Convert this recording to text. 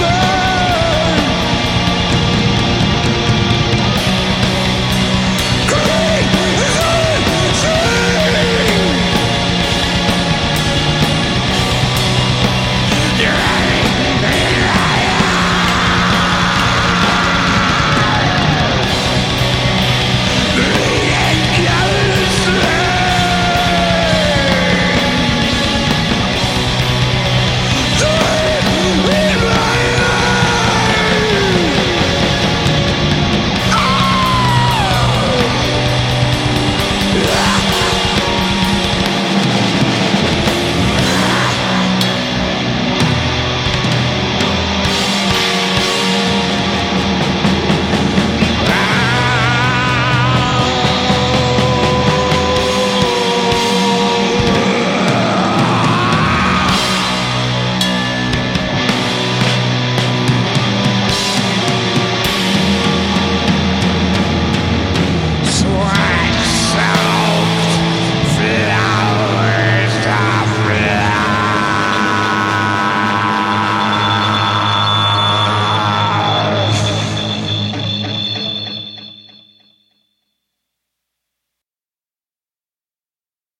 over